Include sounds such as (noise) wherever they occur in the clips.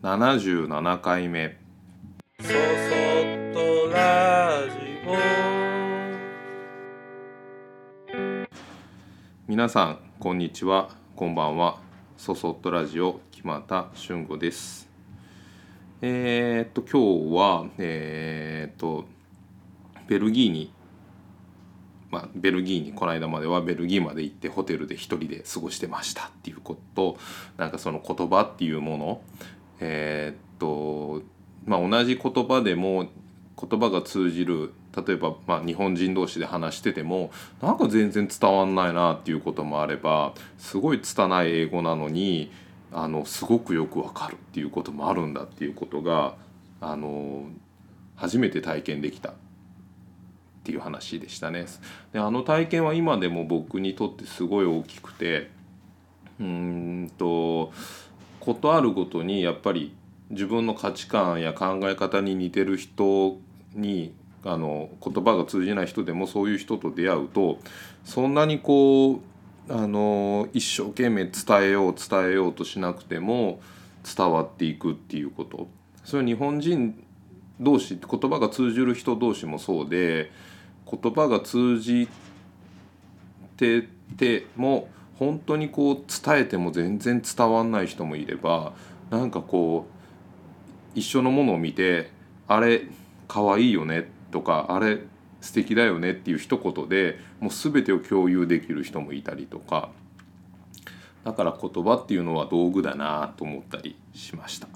77回目。そそっとラジ皆さんこんにちは。こんばんは。そそっとラジオ木又俊吾です。えー、っと今日はえー、っとベルギーにまあ、ベルギーにこの間まではベルギーまで行ってホテルで一人で過ごしてましたっていうことなんかその言葉っていうものえー、っとまあ同じ言葉でも言葉が通じる例えば、まあ、日本人同士で話しててもなんか全然伝わんないなっていうこともあればすごい拙い英語なのにあのすごくよくわかるっていうこともあるんだっていうことがあの初めて体験できたっていう話でしたね。であの体験は今でも僕にとってすごい大きくてうーんとことあるごとにやっぱり自分の価値観や考え方に似てる人にあの言葉が通じない人でもそういう人と出会うとそんなにこうあの一生懸命伝えよう伝えようとしなくても伝わっていくっていうこと。それは日本人同士言葉が通じる人同士もそうで言葉が通じてても本当にこう伝えても全然伝わんない人もいればなんかこう一緒のものを見て「あれかわいいよね」とか「あれ素敵だよね」っていう一言でもう全てを共有できる人もいたりとかだから言葉っていうのは道具だなと思ったりしました。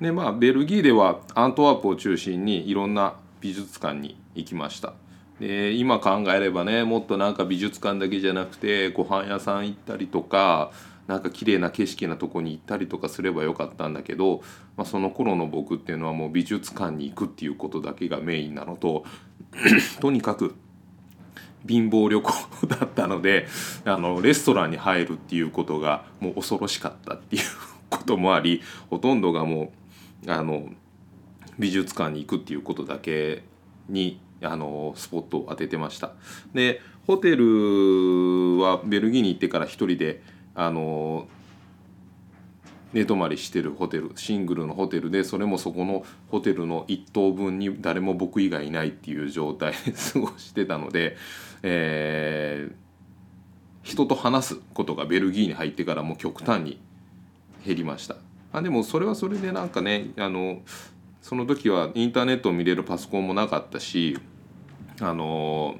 でまあベルギーではアントワープを中心にいろんな美術館に行きましたで今考えればねもっとなんか美術館だけじゃなくてご飯屋さん行ったりとかなんか綺麗な景色なとこに行ったりとかすればよかったんだけど、まあ、その頃の僕っていうのはもう美術館に行くっていうことだけがメインなのと (clears throat) とにかく貧乏旅行だったのであのレストランに入るっていうことがもう恐ろしかったっていうこともありほとんどがもうあの美術館に行くっていうことだけにあのスポットを当ててましたでホテルはベルギーに行ってから一人であの寝泊まりしてるホテルシングルのホテルでそれもそこのホテルの1棟分に誰も僕以外いないっていう状態で (laughs) 過ごしてたので、えー、人と話すことがベルギーに入ってからも極端に減りました。あでもそれはそれでなんかねあのその時はインターネットを見れるパソコンもなかったしあの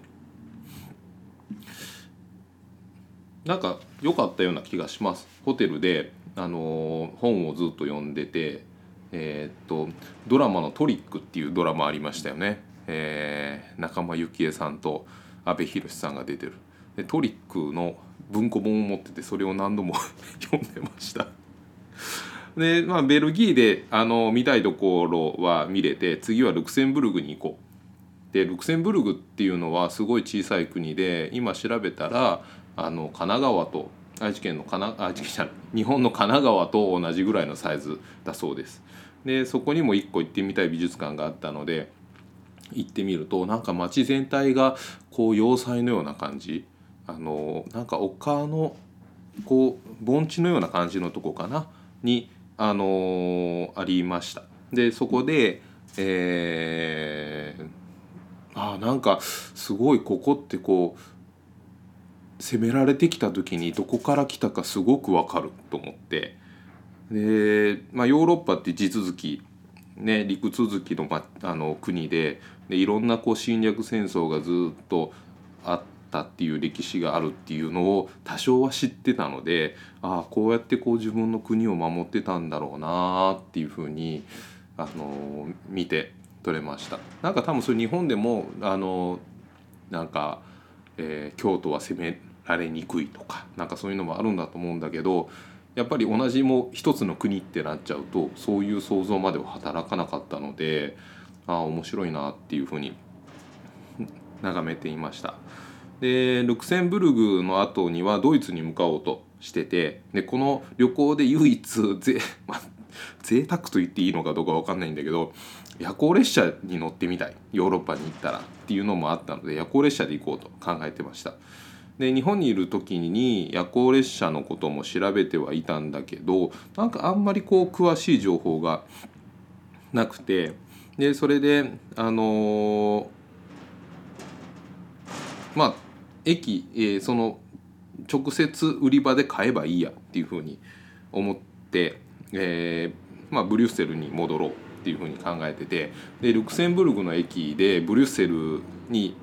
なんか良かったような気がします。ホテルであの本をずっと読んでてえー、っとドラマの「トリック」っていうドラマありましたよね、えー、仲間由紀恵さんと阿部寛さんが出てる。でトリックの文庫本を持っててそれを何度も (laughs) 読んでました。で、まあ、ベルギーであの見たいところは見れて次はルクセンブルグに行こう。でルクセンブルグっていうのはすごい小さい国で今調べたらあの神奈川と愛知県の神奈愛知県日本の神奈川と同じぐらいのサイズだそうです。でそこにも一個行ってみたい美術館があったので行ってみるとなんか街全体がこう要塞のような感じ。あのなんか丘のこう盆地のような感じのとこかな？にあのー、ありました。でそこでえー、あなんかすごいここってこう攻められてきた時にどこから来たかすごくわかると思って。で、まあ、ヨーロッパって地続きね陸続きの,、ま、あの国ででいろんなこう侵略戦争がずっとあったっていう歴史があるっていうのを多少は知ってたのでああこうやってこう自分の国を守ってたんだろうなっていうふうにあの見て取れました。なんか多分それ日本でもあのなんか、えー、京都は攻められにくいとかなんかそういうのもあるんだと思うんだけどやっぱり同じも一つの国ってなっちゃうとそういう想像までは働かなかったのでああ面白いなっていうふうに眺めていました。でルクセンブルグの後にはドイツに向かおうとしててでこの旅行で唯一ぜ、(laughs) まあ、贅沢と言っていいのかどうか分かんないんだけど夜行列車に乗ってみたい。ヨーロッパに行ったらっていうのもあったので夜行列車で行こうと考えてました。で日本にいる時に夜行列車のことも調べてはいたんだけどなんかあんまりこう詳しい情報がなくてでそれであのーまあ駅、えーその直接売り場で買えばいいやっていうふうに思って、えーまあ、ブリュッセルに戻ろうっていうふうに考えててでルクセンブルグの駅でブリュッセルに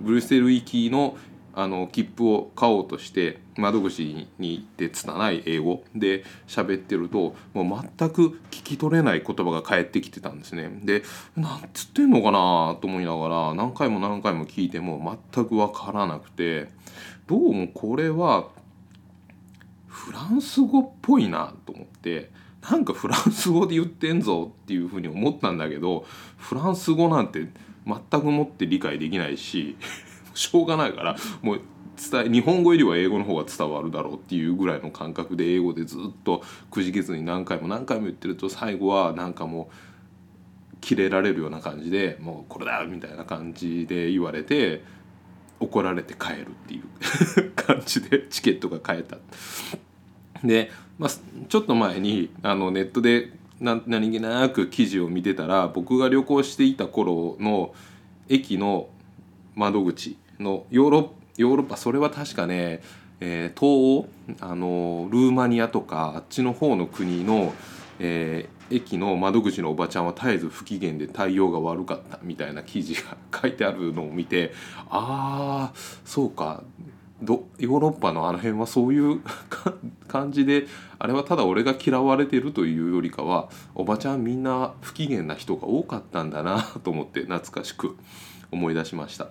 ブリュッセル行きのあの切符を買おうとして窓口に行って拙い英語で喋ってるともう全く聞き取れない言葉が返ってきてたんですね。でなんつってんのかなと思いながら何回も何回も聞いても全く分からなくてどうもこれはフランス語っぽいなと思ってなんかフランス語で言ってんぞっていうふうに思ったんだけどフランス語なんて全くもって理解できないし (laughs) しょうがないからもう伝え日本語よりは英語の方が伝わるだろうっていうぐらいの感覚で英語でずっとくじけずに何回も何回も言ってると最後はなんかもうキレられるような感じでもうこれだみたいな感じで言われて怒られて帰るっていう (laughs) 感じでチケットが買えた。で、まあ、ちょっと前にあのネットでな何気なく記事を見てたら僕が旅行していた頃の駅の窓口のヨーロヨーロッパそれは確かね、えー東欧あのルーマニアとかあっちの方の国の、えー駅の窓口のおばちゃんは絶えず不機嫌で対応が悪かったみたいな記事が書いてあるのを見てああそうかどヨーロッパのあの辺はそういうか感じであれはただ俺が嫌われてるというよりかはおばちゃんみんな不機嫌な人が多かったんだなと思って懐かしく思い出しました。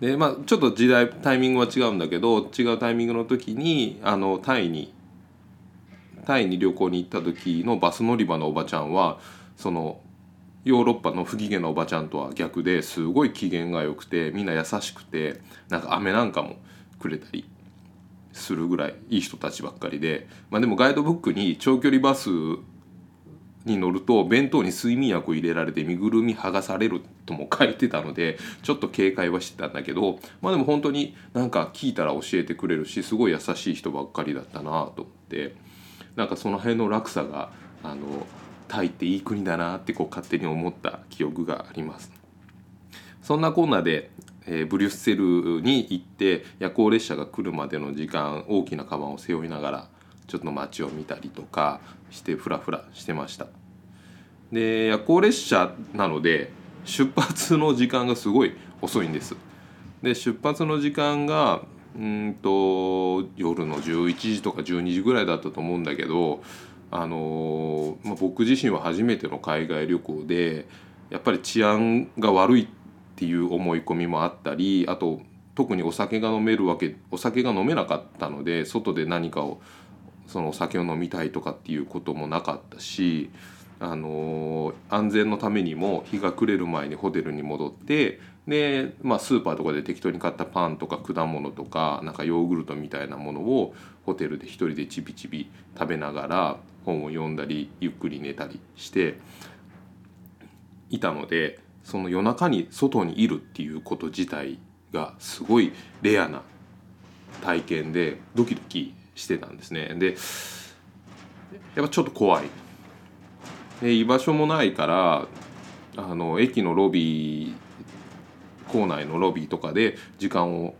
でまあちょっと時代タイミングは違うんだけど違うタイミングの時にあのタイにタイに旅行に行った時のバス乗り場のおばちゃんはそのヨーロッパの不機嫌なおばちゃんとは逆ですごい機嫌が良くてみんな優しくてなんか飴なんかもくれたりするぐらいいい人たちばっかりで、まあ、でもガイドブックに長距離バスに乗ると弁当に睡眠薬を入れられて身ぐるみ剥がされるとも書いてたのでちょっと警戒はしてたんだけどまあでも本当になんか聞いたら教えてくれるしすごい優しい人ばっかりだったなと思ってなんかその辺の落差があのタイっていい国だなってこう勝手に思った記憶があります。そんなコーナーで、えーブリュッセルに行って夜行列車が来るまでの時間大きなカバンを背負いながらちょっと街を見たりとかしてフラフラしてました。で夜行列車なので出発の時間がすごい遅いんです。で出発の時間がうんと夜の11時とか12時ぐらいだったと思うんだけどあのーまあ、僕自身は初めての海外旅行でやっぱり治安が悪いってていう思い込みもあったりあと特にお酒が飲めるわけお酒が飲めなかったので外で何かをそのお酒を飲みたいとかっていうこともなかったし、あのー安全のためにも日が暮れる前にホテルに戻ってで、まあ、スーパーとかで適当に買ったパンとか果物とかなんかヨーグルトみたいなものをホテルで一人でちびちび食べながら本を読んだりゆっくり寝たりしていたのでその夜中に外にいるっていうこと自体がすごいレアな体験でドキドキしてたんですね。でやっぱちょっと怖い。で居場所もないからあの駅のロビー構内のロビーとかで時間を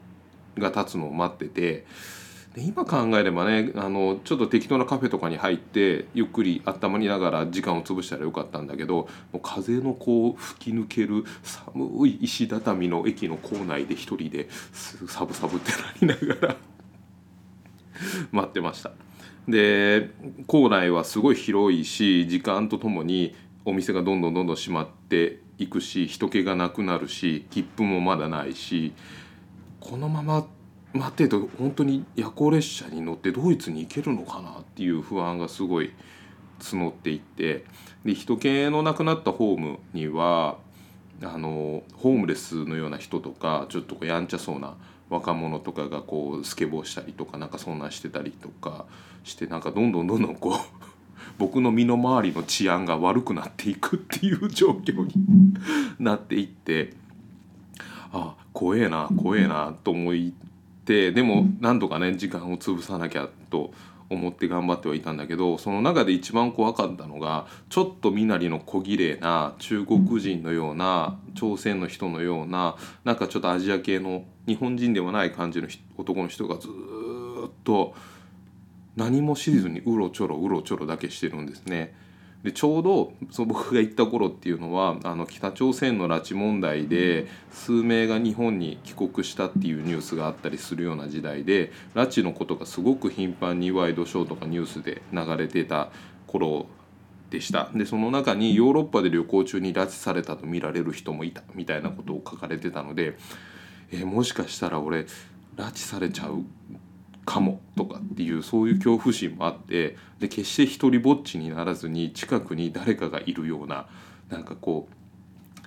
が経つのを待っててで今考えればねあのちょっと適当なカフェとかに入ってゆっくり温まりながら時間を潰したらよかったんだけどもう風のこう吹き抜ける寒い石畳の駅の構内で一人ですサブサブってなりながら (laughs) 待ってました。で構内はすごい広いし時間とともにお店がどんどんどんどん閉まっていくし人気がなくなるし切符もまだないしこのまま待ってと本当に夜行列車に乗ってドイツに行けるのかなっていう不安がすごい募っていってで人気のなくなったホームにはあのホームレスのような人とかちょっとこうやんちゃそうな若者とかがこうスケボーしたりとかなんかそんなしてたりとかしてなんかどんどんどんどんこう (laughs) 僕の身の回りの治安が悪くなっていくっていう状況に (laughs) なっていってあ怖えな怖えなと思いってでもなんとかね時間を潰さなきゃと思って頑張ってはいたんだけどその中で一番怖かったのがちょっと身なりの小綺麗な中国人のような朝鮮の人のようななんかちょっとアジア系の日本人ではない感じの男の人がずっと何もしずにうろちょろうろちょろだけしてるんですね。でちょうどそ僕が行った頃っていうのはあの北朝鮮の拉致問題で数名が日本に帰国したっていうニュースがあったりするような時代で拉致のことがすごく頻繁にワイドショーとかニュースで流れてた頃でした。でその中にヨーロッパで旅行中に拉致されたと見られる人もいたみたいなことを書かれてたので、えー、もしかしたら俺拉致されちゃうかもとかっていうそういう恐怖心もあってで決して一りぼっちにならずに近くに誰かがいるようななんかこう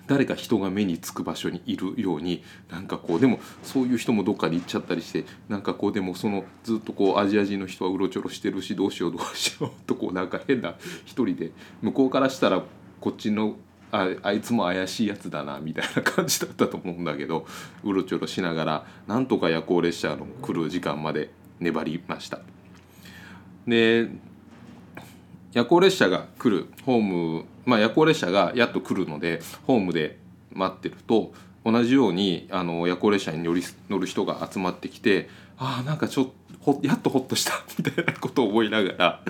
誰か人が目につく場所にいるようになんかこうでもそういう人もどっかに行っちゃったりしてなんかこうでもそのずっとこうアジア人の人はうろちょろしてるしどうしようどうしようとこうなんか変な一人で向こうからしたらこっちのああいつも怪しいやつだなみたいな感じだったと思うんだけどうろちょろしながらなんとか夜行列車の来る時間まで粘りましたで夜行列車が来るホームまあ夜行列車がやっと来るのでホームで待ってると同じようにあの夜行列車に乗り乗る人が集まってきてああんかちょっとやっとほっとした (laughs) みたいなことを思いながら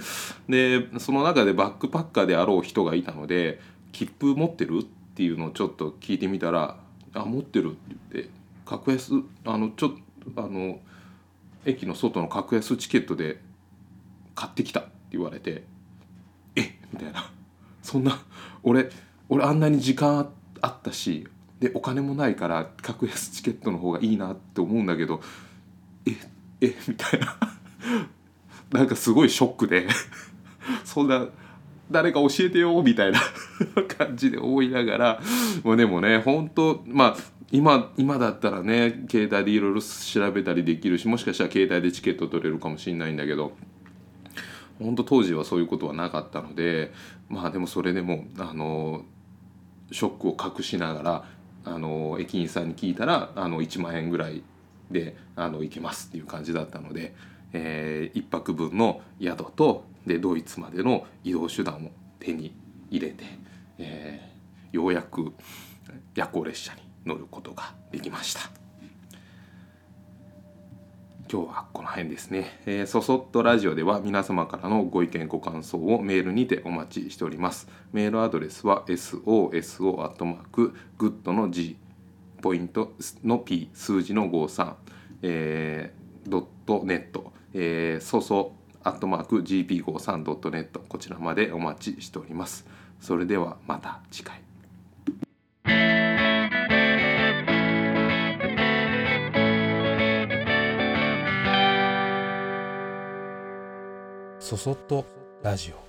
でその中でバックパッカーであろう人がいたので「切符持ってる?」っていうのをちょっと聞いてみたら「あ持ってる」って言って「格安あのちょっとあの駅の外の格安チケットで買ってきたって言われてえ？みたいな。そんな俺俺あんなに時間あったしでお金もないから格安チケットの方がいいなって思うんだけどえ？え？みたいな。(laughs) なんかすごいショックで。(laughs) そんな誰か教えてよみたいな感じで思いながら。もうでもね本当まあ今今だったらね携帯でいろいろ調べたりできるしもしかしたら携帯でチケット取れるかもしれないんだけど本当当時はそういうことはなかったのでまあでもそれでもあのショックを隠しながらあの駅員さんに聞いたらあの1万円ぐらいであの行けますっていう感じだったので、えー、1泊分の宿とでドイツまでの移動手段を手に入れて、えー、ようやく夜行列車に乗ることができました。今日はこの辺ですね、えー、そそっとラジオでは皆様からのご意見ご感想をメールにてお待ちしております。メールアドレスは soso.good の G ポイントの P 数字の53えー、ドットネット、えー、そそアットマーク gp53.net こちらまでお待ちしております。それではまた次回。そそっとラジオ。